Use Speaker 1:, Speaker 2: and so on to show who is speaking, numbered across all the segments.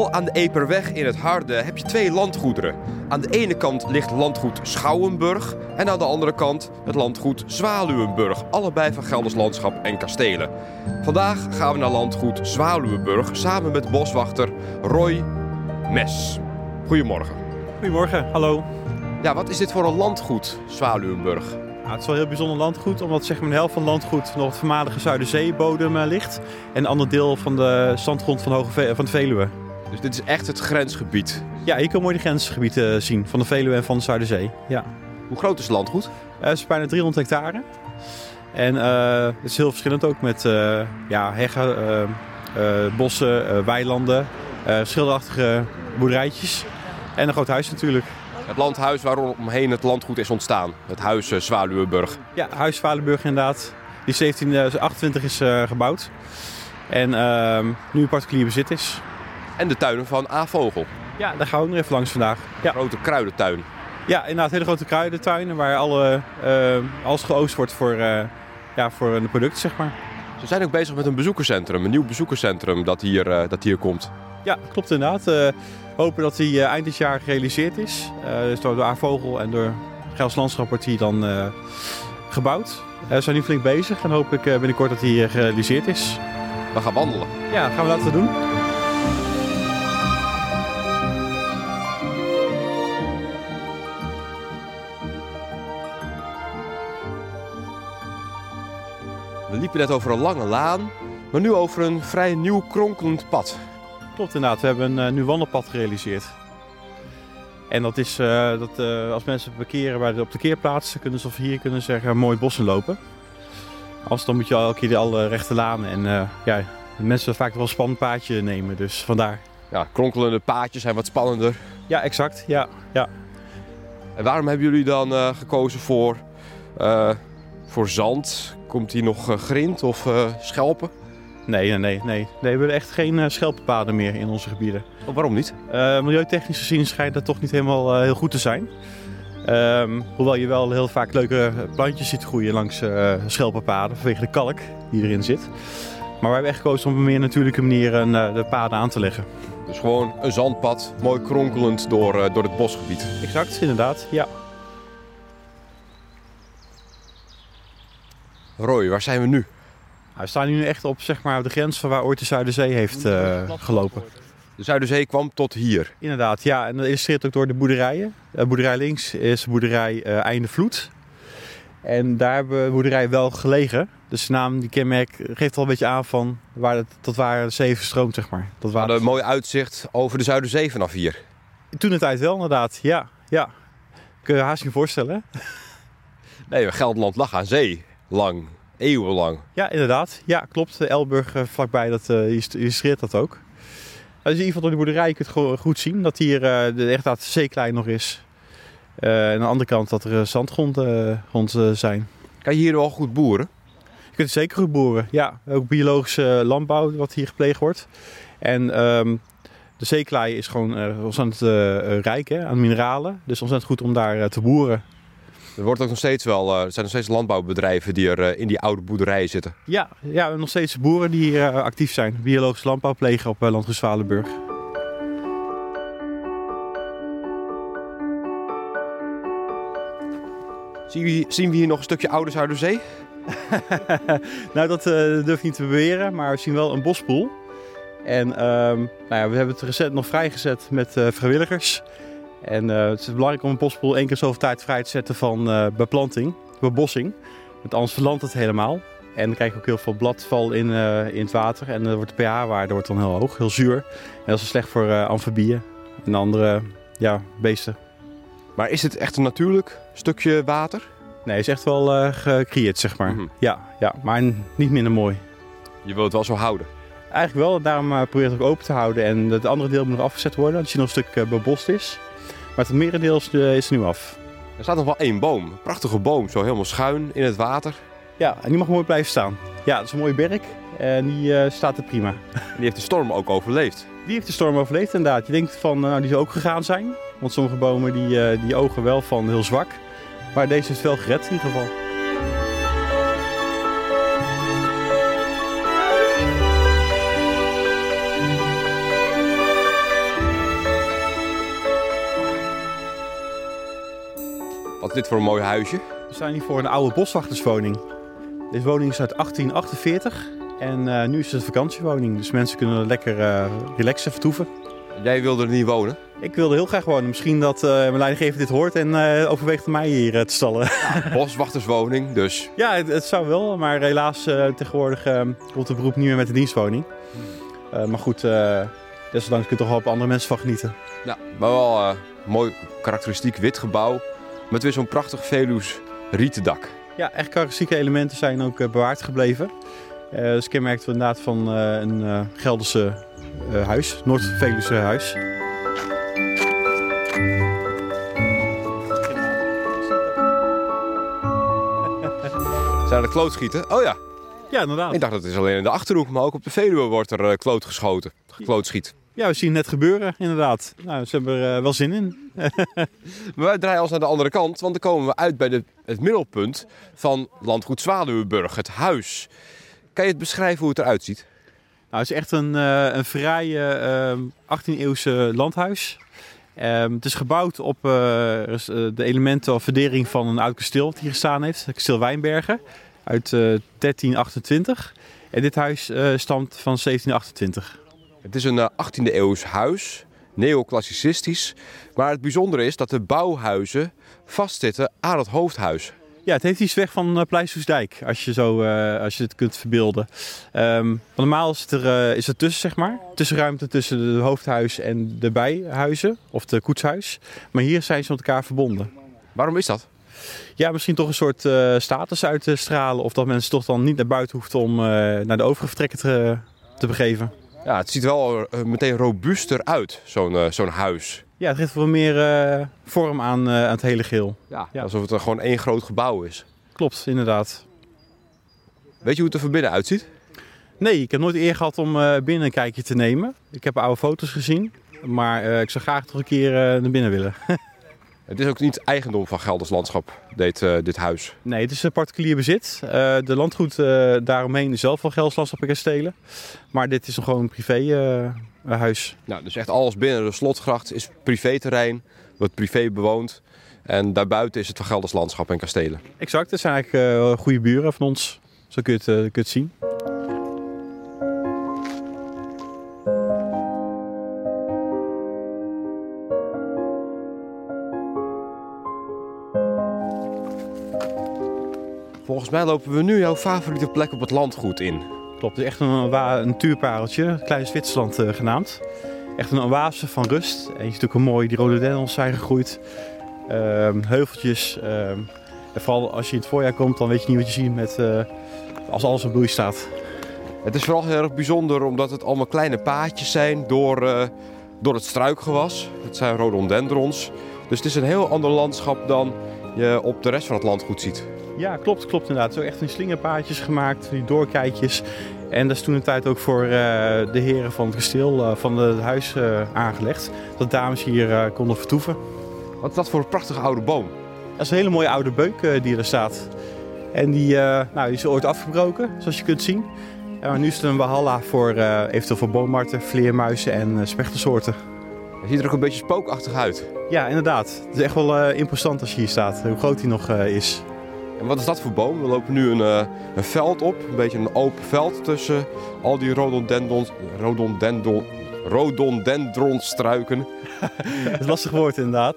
Speaker 1: Pal aan de Eperweg in het Harde heb je twee landgoederen. Aan de ene kant ligt landgoed Schouwenburg en aan de andere kant het landgoed Zwaluwenburg. Allebei van Gelders landschap en kastelen. Vandaag gaan we naar landgoed Zwaluwenburg samen met boswachter Roy Mes. Goedemorgen.
Speaker 2: Goedemorgen, hallo.
Speaker 1: Ja, wat is dit voor een landgoed, Zwaluwenburg?
Speaker 2: Nou, het is wel een heel bijzonder landgoed, omdat zeg maar, de helft van het landgoed nog het voormalige Zuiderzeebodem uh, ligt. En een ander deel van de zandgrond van, Hoge van de Veluwe.
Speaker 1: Dus dit is echt het grensgebied?
Speaker 2: Ja, hier kan mooi de grensgebieden uh, zien van de Veluwe en van de Zuiderzee. Ja.
Speaker 1: Hoe groot is het landgoed?
Speaker 2: Uh, het is bijna 300 hectare. En het is heel verschillend ook met ja, heggen, bossen, weilanden, schilderachtige boerderijtjes. En een groot huis natuurlijk.
Speaker 1: Het landhuis waaromheen het landgoed is ontstaan. Het huis uh, Zwaluwenburg.
Speaker 2: Ja, huis Zwaluwenburg inderdaad. Die 1728 is uh, gebouwd. En uh, nu in particulier bezit is.
Speaker 1: En de tuinen van A. Vogel.
Speaker 2: Ja, daar gaan we ook nog even langs vandaag. Ja.
Speaker 1: Grote kruidentuin.
Speaker 2: Ja, inderdaad, hele grote kruidentuinen waar alle, alles geoost wordt voor, ja, voor de producten, zeg maar.
Speaker 1: Ze zijn ook bezig met een bezoekerscentrum, een nieuw bezoekerscentrum dat hier, dat hier komt.
Speaker 2: Ja, klopt inderdaad. We hopen dat die eind dit jaar gerealiseerd is. Uh, dus door A-Vogel en door Gels Landschap wordt die dan uh, gebouwd. Uh, we zijn nu flink bezig en hoop ik binnenkort dat die gerealiseerd is.
Speaker 1: We gaan wandelen.
Speaker 2: Ja, dat gaan we laten doen.
Speaker 1: Liepen net over een lange laan, maar nu over een vrij nieuw kronkelend pad.
Speaker 2: Klopt inderdaad, we hebben een uh, nieuw wandelpad gerealiseerd. En dat is uh, dat uh, als mensen parkeren bij de, op de keerplaats, kunnen ze of hier kunnen zeggen mooi bossen lopen. Als dan moet je elke keer alle rechte lanen en ja, mensen vaak wel een spannend paadje nemen, dus vandaar.
Speaker 1: Ja, kronkelende paadjes zijn wat spannender.
Speaker 2: Ja, exact. Ja, ja.
Speaker 1: En waarom hebben jullie dan gekozen voor, voor zand? Komt hier nog grind of schelpen?
Speaker 2: Nee, nee, nee, nee. we hebben echt geen uh, schelpenpaden meer in onze gebieden.
Speaker 1: Oh, waarom niet?
Speaker 2: Uh, milieutechnisch gezien schijnt dat toch niet helemaal uh, heel goed te zijn. Um, hoewel je wel heel vaak leuke plantjes ziet groeien langs schelpenpaden vanwege de kalk die erin zit. Maar wij hebben echt gekozen om op een meer natuurlijke manier een, de paden aan te leggen.
Speaker 1: Dus gewoon een zandpad, mooi kronkelend door, door het bosgebied.
Speaker 2: Exact, inderdaad, ja.
Speaker 1: Roy, waar zijn we nu?
Speaker 2: We staan nu echt op zeg maar, de grens van waar ooit de Zuiderzee heeft uh, gelopen.
Speaker 1: De Zuiderzee kwam tot hier?
Speaker 2: Inderdaad, ja. En dat illustreert ook door de boerderijen. De boerderij links is boerderij uh, Einde Vloed. En daar hebben we boerderij wel gelegen. Dus de naam, die kenmerk, geeft al een beetje aan van waar het, tot waar de zee verstroomt, zeg maar.
Speaker 1: Tot waar een mooi uitzicht over de Zuiderzee vanaf hier.
Speaker 2: Toen de tijd wel, inderdaad. Ja, ja. Kun je haast je voorstellen,
Speaker 1: Nee, Gelderland lag aan zee. Lang. Eeuwenlang.
Speaker 2: Ja, inderdaad. Ja, klopt. Elburg uh, vlakbij, dat uh, illustreert dat ook. Dus in ieder geval door de boerderij kun je het goed zien dat hier uh, de, echt dat zeeklei nog is. en aan de andere kant dat er zandgronden rond zijn.
Speaker 1: Kan je hier wel goed boeren?
Speaker 2: Je kunt zeker goed boeren, ja. Ook biologische landbouw wat hier gepleegd wordt. En um, de zeeklei is gewoon ontzettend rijk hè, aan mineralen. Dus ontzettend goed om daar te boeren.
Speaker 1: Er, wordt ook nog steeds wel, er zijn nog steeds landbouwbedrijven die er in die oude boerderijen zitten.
Speaker 2: Ja, ja nog steeds boeren die hier actief zijn. Biologische landbouw plegen op Landgoed Zwalenburg.
Speaker 1: Zien we, zien we hier nog een stukje oude Zuiderzee?
Speaker 2: nou, dat uh, durf ik niet te beweren, maar we zien wel een bospoel. En um, nou ja, we hebben het recent nog vrijgezet met uh, vrijwilligers. En uh, het is belangrijk om een bospoel één keer zoveel tijd vrij te zetten van uh, beplanting, bebossing. Want anders verlandt het helemaal. En dan krijg je ook heel veel bladval in, uh, in het water. En dan wordt de pH-waarde wordt dan heel hoog, heel zuur. En dat is slecht voor amfibieën en andere ja, beesten.
Speaker 1: Maar is het echt een natuurlijk stukje water?
Speaker 2: Nee, het is echt wel gecreëerd, zeg maar. Mm -hmm. Ja, ja, maar niet minder mooi.
Speaker 1: Je wilt het wel zo houden?
Speaker 2: Eigenlijk wel, daarom probeer ik het ook open te houden. En het andere deel moet nog afgezet worden, als je nog een stuk bebost is. Maar het merendeel is, uh, is nu af.
Speaker 1: Er staat nog wel één boom. Een prachtige boom, zo helemaal schuin in het water.
Speaker 2: Ja, en die mag mooi blijven staan. Ja, dat is een mooie berk en die uh, staat er prima.
Speaker 1: En die heeft de storm ook overleefd?
Speaker 2: Die heeft de storm overleefd inderdaad. Je denkt van, nou, die zou ook gegaan zijn. Want sommige bomen die, uh, die ogen wel van heel zwak. Maar deze heeft wel gered in ieder geval.
Speaker 1: Wat is dit voor een mooi huisje?
Speaker 2: We staan hier voor een oude boswachterswoning. Deze woning is uit 1848 en eh, nu is het een vakantiewoning. Dus mensen kunnen er lekker eh, relaxen, vertoeven.
Speaker 1: Jij wilde er niet wonen?
Speaker 2: Ik wilde heel graag wonen. Misschien dat eh, mijn leidinggever dit hoort en overweegt mij hier te stallen.
Speaker 1: Boswachterswoning, dus.
Speaker 2: ja, het, het zou wel, maar helaas tegenwoordig komt het beroep niet meer met de dienstwoning. Eh, maar goed, desondanks kun je toch wel op andere mensen van genieten.
Speaker 1: Ja, maar wel mooi karakteristiek wit gebouw. Met weer zo'n prachtig Veluws rieten dak.
Speaker 2: Ja, echt karakteristieke elementen zijn ook eh, bewaard gebleven. Eh dus kenmerkt inderdaad van eh, een Gelderse huis, Noord-Veluwse huis.
Speaker 1: Zijn er klootschieten? Oh ja,
Speaker 2: Ja, inderdaad.
Speaker 1: ik dacht dat het is alleen in de Achterhoek, maar ook op de Veluwe wordt er kloot geschoten. Klootschiet.
Speaker 2: Ja, we zien het net gebeuren, inderdaad. Nou, ze hebben er eh, wel zin in.
Speaker 1: Maar wij draaien ons naar de andere kant, want dan komen we uit bij de, het middelpunt van landgoed Zwaluwenburg, het huis. Kan je het beschrijven hoe het eruit ziet?
Speaker 2: Nou, het is echt een, eh, een vrij eh, 18e-eeuwse landhuis. Ehm, het is gebouwd op de elementen of verdering van een oud kasteel dat hier gestaan heeft. Het kasteel Wijnbergen uit eh, 1328. En dit huis stamt van 1728.
Speaker 1: Het is een eh, 18e eeuws huis, neoclassicistisch. Maar het bijzondere is dat de bouwhuizen vastzitten aan het hoofdhuis.
Speaker 2: Ja, het heeft iets weg van uh, Pleistersdijk, als je, zo, eh, als je het kunt verbeelden. Ehm, normaal is het, er, eh, is het tussen, zeg maar. Tussenruimte tussen het hoofdhuis en de bijhuizen, of de koetshuis. Maar hier zijn ze met elkaar verbonden.
Speaker 1: Waarom is dat?
Speaker 2: Ja, misschien toch een soort eh, status uit te stralen. Of dat mensen toch dan niet naar buiten hoeft om eh, naar de overige vertrekken te, te begeven.
Speaker 1: Ja, het ziet wel eh, meteen robuuster uit, zo'n eh, zo'n huis.
Speaker 2: Ja, het geeft wel meer eh, vorm aan, aan het hele geheel.
Speaker 1: Ja.
Speaker 2: Ja.
Speaker 1: Alsof het er gewoon één groot gebouw is.
Speaker 2: Klopt, inderdaad.
Speaker 1: Weet je hoe het er van binnen uitziet?
Speaker 2: Nee, ik heb nooit eer gehad om binnen een kijkje te nemen. Ik heb oude foto's gezien. Maar ik zou graag toch een keer naar binnen willen.
Speaker 1: Het is ook niet eigendom van Gelders Landschap, dit, eh, dit huis.
Speaker 2: nee, het is een particulier bezit. Eh, de landgoed eh, daaromheen is zelf van Gelderlandschap en Kastelen. Maar dit is nog gewoon een privé eh, huis.
Speaker 1: Nou, dus echt alles binnen de slotgracht is privéterrein, wordt privé bewoond. En daarbuiten is het van Gelders Landschap en Kastelen.
Speaker 2: Exact, het zijn eigenlijk goede buren van ons. Zo kun je het, kun je het zien.
Speaker 1: Volgens mij lopen we nu jouw favoriete plek op het landgoed in.
Speaker 2: Klopt, het is echt een, natuurpareltje, Klein Zwitserland eh, genaamd. Echt een oase van rust. En je ziet ook hoe mooi die rhododendrons zijn gegroeid. Ehm, heuveltjes. ehm, en vooral als je in het voorjaar komt, dan weet je niet wat je ziet met, eh, als alles in bloei staat.
Speaker 1: Het is vooral heel erg bijzonder omdat het allemaal kleine paadjes zijn door, eh, door het struikgewas. Het zijn rhododendrons. Dus het is een heel ander landschap dan je op de rest van het landgoed ziet.
Speaker 2: Ja, klopt, klopt inderdaad. Zo echt in slingerpaadjes gemaakt, die doorkijkjes. En dat is toen een tijd ook voor eh, de heren van het kasteel, eh, van het huis eh, aangelegd. Dat dames hier konden vertoeven.
Speaker 1: Wat is dat voor een prachtige oude boom?
Speaker 2: Dat is een hele mooie oude beuk die er staat. En die, nou, die is ooit afgebroken, zoals je kunt zien. Maar nu is het een walhalla voor eventueel voor boommarten, vleermuizen en spechtersoorten.
Speaker 1: Hij ziet er ook een beetje spookachtig uit.
Speaker 2: Ja, inderdaad. Het is echt wel imposant als je hier staat, hoe groot hij nog is.
Speaker 1: En wat is dat voor boom? We lopen nu een, eh, een veld op, een beetje een open veld tussen al die rhododendrons, rhododendron, rhododendronstruiken.
Speaker 2: Dat is lastig woord inderdaad.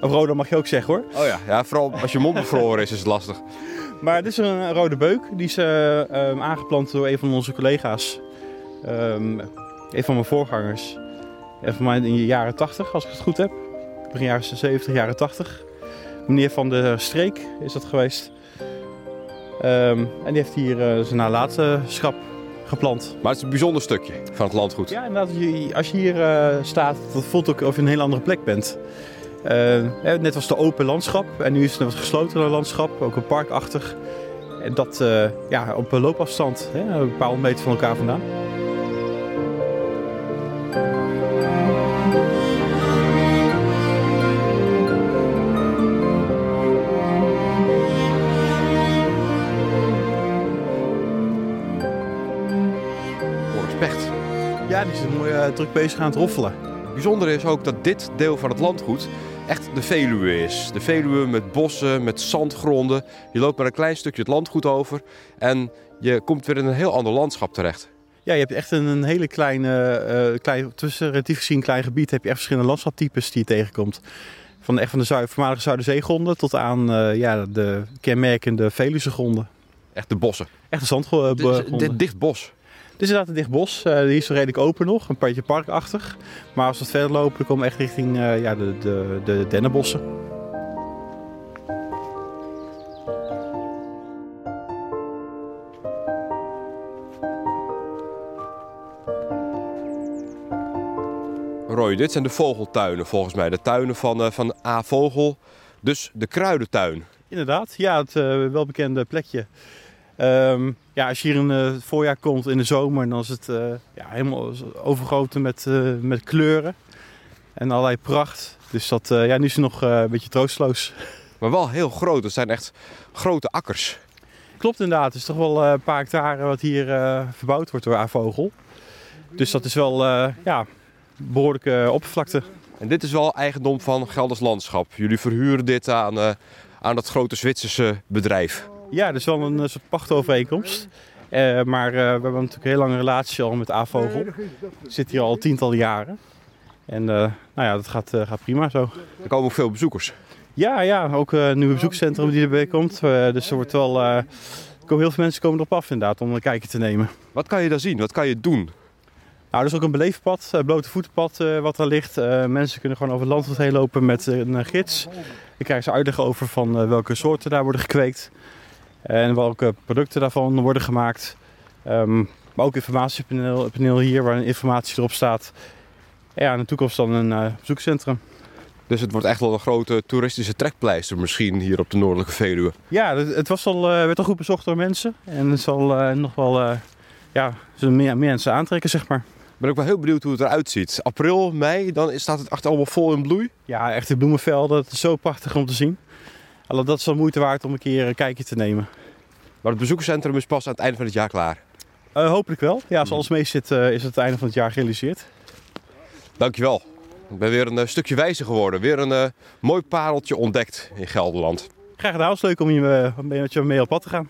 Speaker 2: Of roda mag je ook zeggen hoor.
Speaker 1: Oh ja, ja, vooral als je mond bevroren is, is het lastig.
Speaker 2: Maar dit is een rode beuk. Die is eh, ehm, aangeplant door een van onze collega's. Ehm, een van mijn voorgangers. En van mij in de jaren 80, als ik het goed heb. Begin jaren 70, jaren 80. Meneer van de Streek is dat geweest. Ehm, en die heeft hier eh, zijn nalatenschap geplant.
Speaker 1: Maar het is een bijzonder stukje van het landgoed.
Speaker 2: Ja, inderdaad. als je- hier eh, staat, dat voelt ook of je een hele andere plek bent. Eh, net was de open landschap en nu is het een wat gesloten landschap, ook een parkachtig. En dat ja, op een loopafstand, hè, een paar honderd meter van elkaar vandaan. Ja, die is mooi eh, druk bezig aan het roffelen.
Speaker 1: Het bijzondere is ook dat dit deel van het landgoed echt de Veluwe is. De Veluwe met bossen, met zandgronden. Je loopt maar een klein stukje het landgoed over en je komt weer in een heel ander landschap terecht.
Speaker 2: Ja, je hebt echt een, een hele kleine, eh, klein, tussen relatief gezien klein gebied heb je echt verschillende landschaptypes die je tegenkomt. Van, echt van de Zuid, voormalige Zuiderzeegronden tot aan eh, ja, de kenmerkende Veluwse gronden.
Speaker 1: Echt de bossen.
Speaker 2: Echt de zandgronden.
Speaker 1: Dit, dit dicht bos.
Speaker 2: Het is inderdaad een dicht bos. Uh, die is redelijk open nog, een beetje parkachtig. Maar als we het verder lopen, dan komen we echt richting uh, ja, de, de, de dennenbossen.
Speaker 1: Roy, dit zijn de vogeltuinen volgens mij. De tuinen van, uh, van A. Vogel. Dus de kruidentuin.
Speaker 2: Inderdaad, ja, het welbekende plekje. Um, ja, als je hier in het voorjaar komt, in de zomer, dan is het uh, ja, helemaal overgoten met, uh, met kleuren en allerlei pracht. Dus dat, uh, ja, nu is het nog een beetje troosteloos.
Speaker 1: Maar wel heel groot, het zijn echt grote akkers.
Speaker 2: Klopt inderdaad, het is toch wel een paar hectare wat hier verbouwd wordt door A-vogel. Dus dat is wel ja, behoorlijke oppervlakte.
Speaker 1: En dit is wel eigendom van Gelders Landschap. Jullie verhuren dit aan, aan dat grote Zwitserse bedrijf.
Speaker 2: Ja, dat is wel een soort pachtovereenkomst. Uh, maar uh, we hebben natuurlijk een heel lange relatie al met A-vogel. Zit hier al tientallen jaren. En uh, nou ja, dat gaat, gaat prima zo.
Speaker 1: Er komen ook veel bezoekers.
Speaker 2: Ja, ja ook een nieuw bezoekscentrum die erbij komt. dus er wordt wel, er komen heel veel mensen komen erop af inderdaad om een kijkje te nemen.
Speaker 1: Wat kan je daar zien? Wat kan je doen?
Speaker 2: Nou, er is ook een beleefpad, een blote voetenpad wat er ligt. mensen kunnen gewoon over het landgoed heen lopen met een gids. Dan krijgen ze uitleg over van welke soorten daar worden gekweekt. En welke producten daarvan worden gemaakt. Um, maar ook informatiepaneel paneel hier waar informatie erop staat. En ja, in de toekomst dan een uh, bezoekcentrum.
Speaker 1: Dus het wordt echt wel een grote toeristische trekpleister misschien hier op de Noordelijke Veluwe.
Speaker 2: Ja, het was al, uh, werd al goed bezocht door mensen. En het zal uh, nog wel ja, meer mensen aantrekken, zeg maar.
Speaker 1: Ik ben ook wel heel benieuwd hoe het eruit ziet. April, mei, dan staat het achter allemaal vol in bloei.
Speaker 2: Ja, echt de bloemenvelden. Het is zo prachtig om te zien. Alle dat is wel moeite waard om een keer een kijkje te nemen.
Speaker 1: Maar het bezoekerscentrum is pas aan het einde van het jaar klaar?
Speaker 2: Uh, hopelijk wel. Ja, als alles mee zit uh, is het het einde van het jaar gerealiseerd.
Speaker 1: Dankjewel. Ik ben weer een uh, stukje wijzer geworden. Weer een mooi pareltje ontdekt in Gelderland.
Speaker 2: Graag gedaan. Het was leuk om je, met je mee op pad te gaan.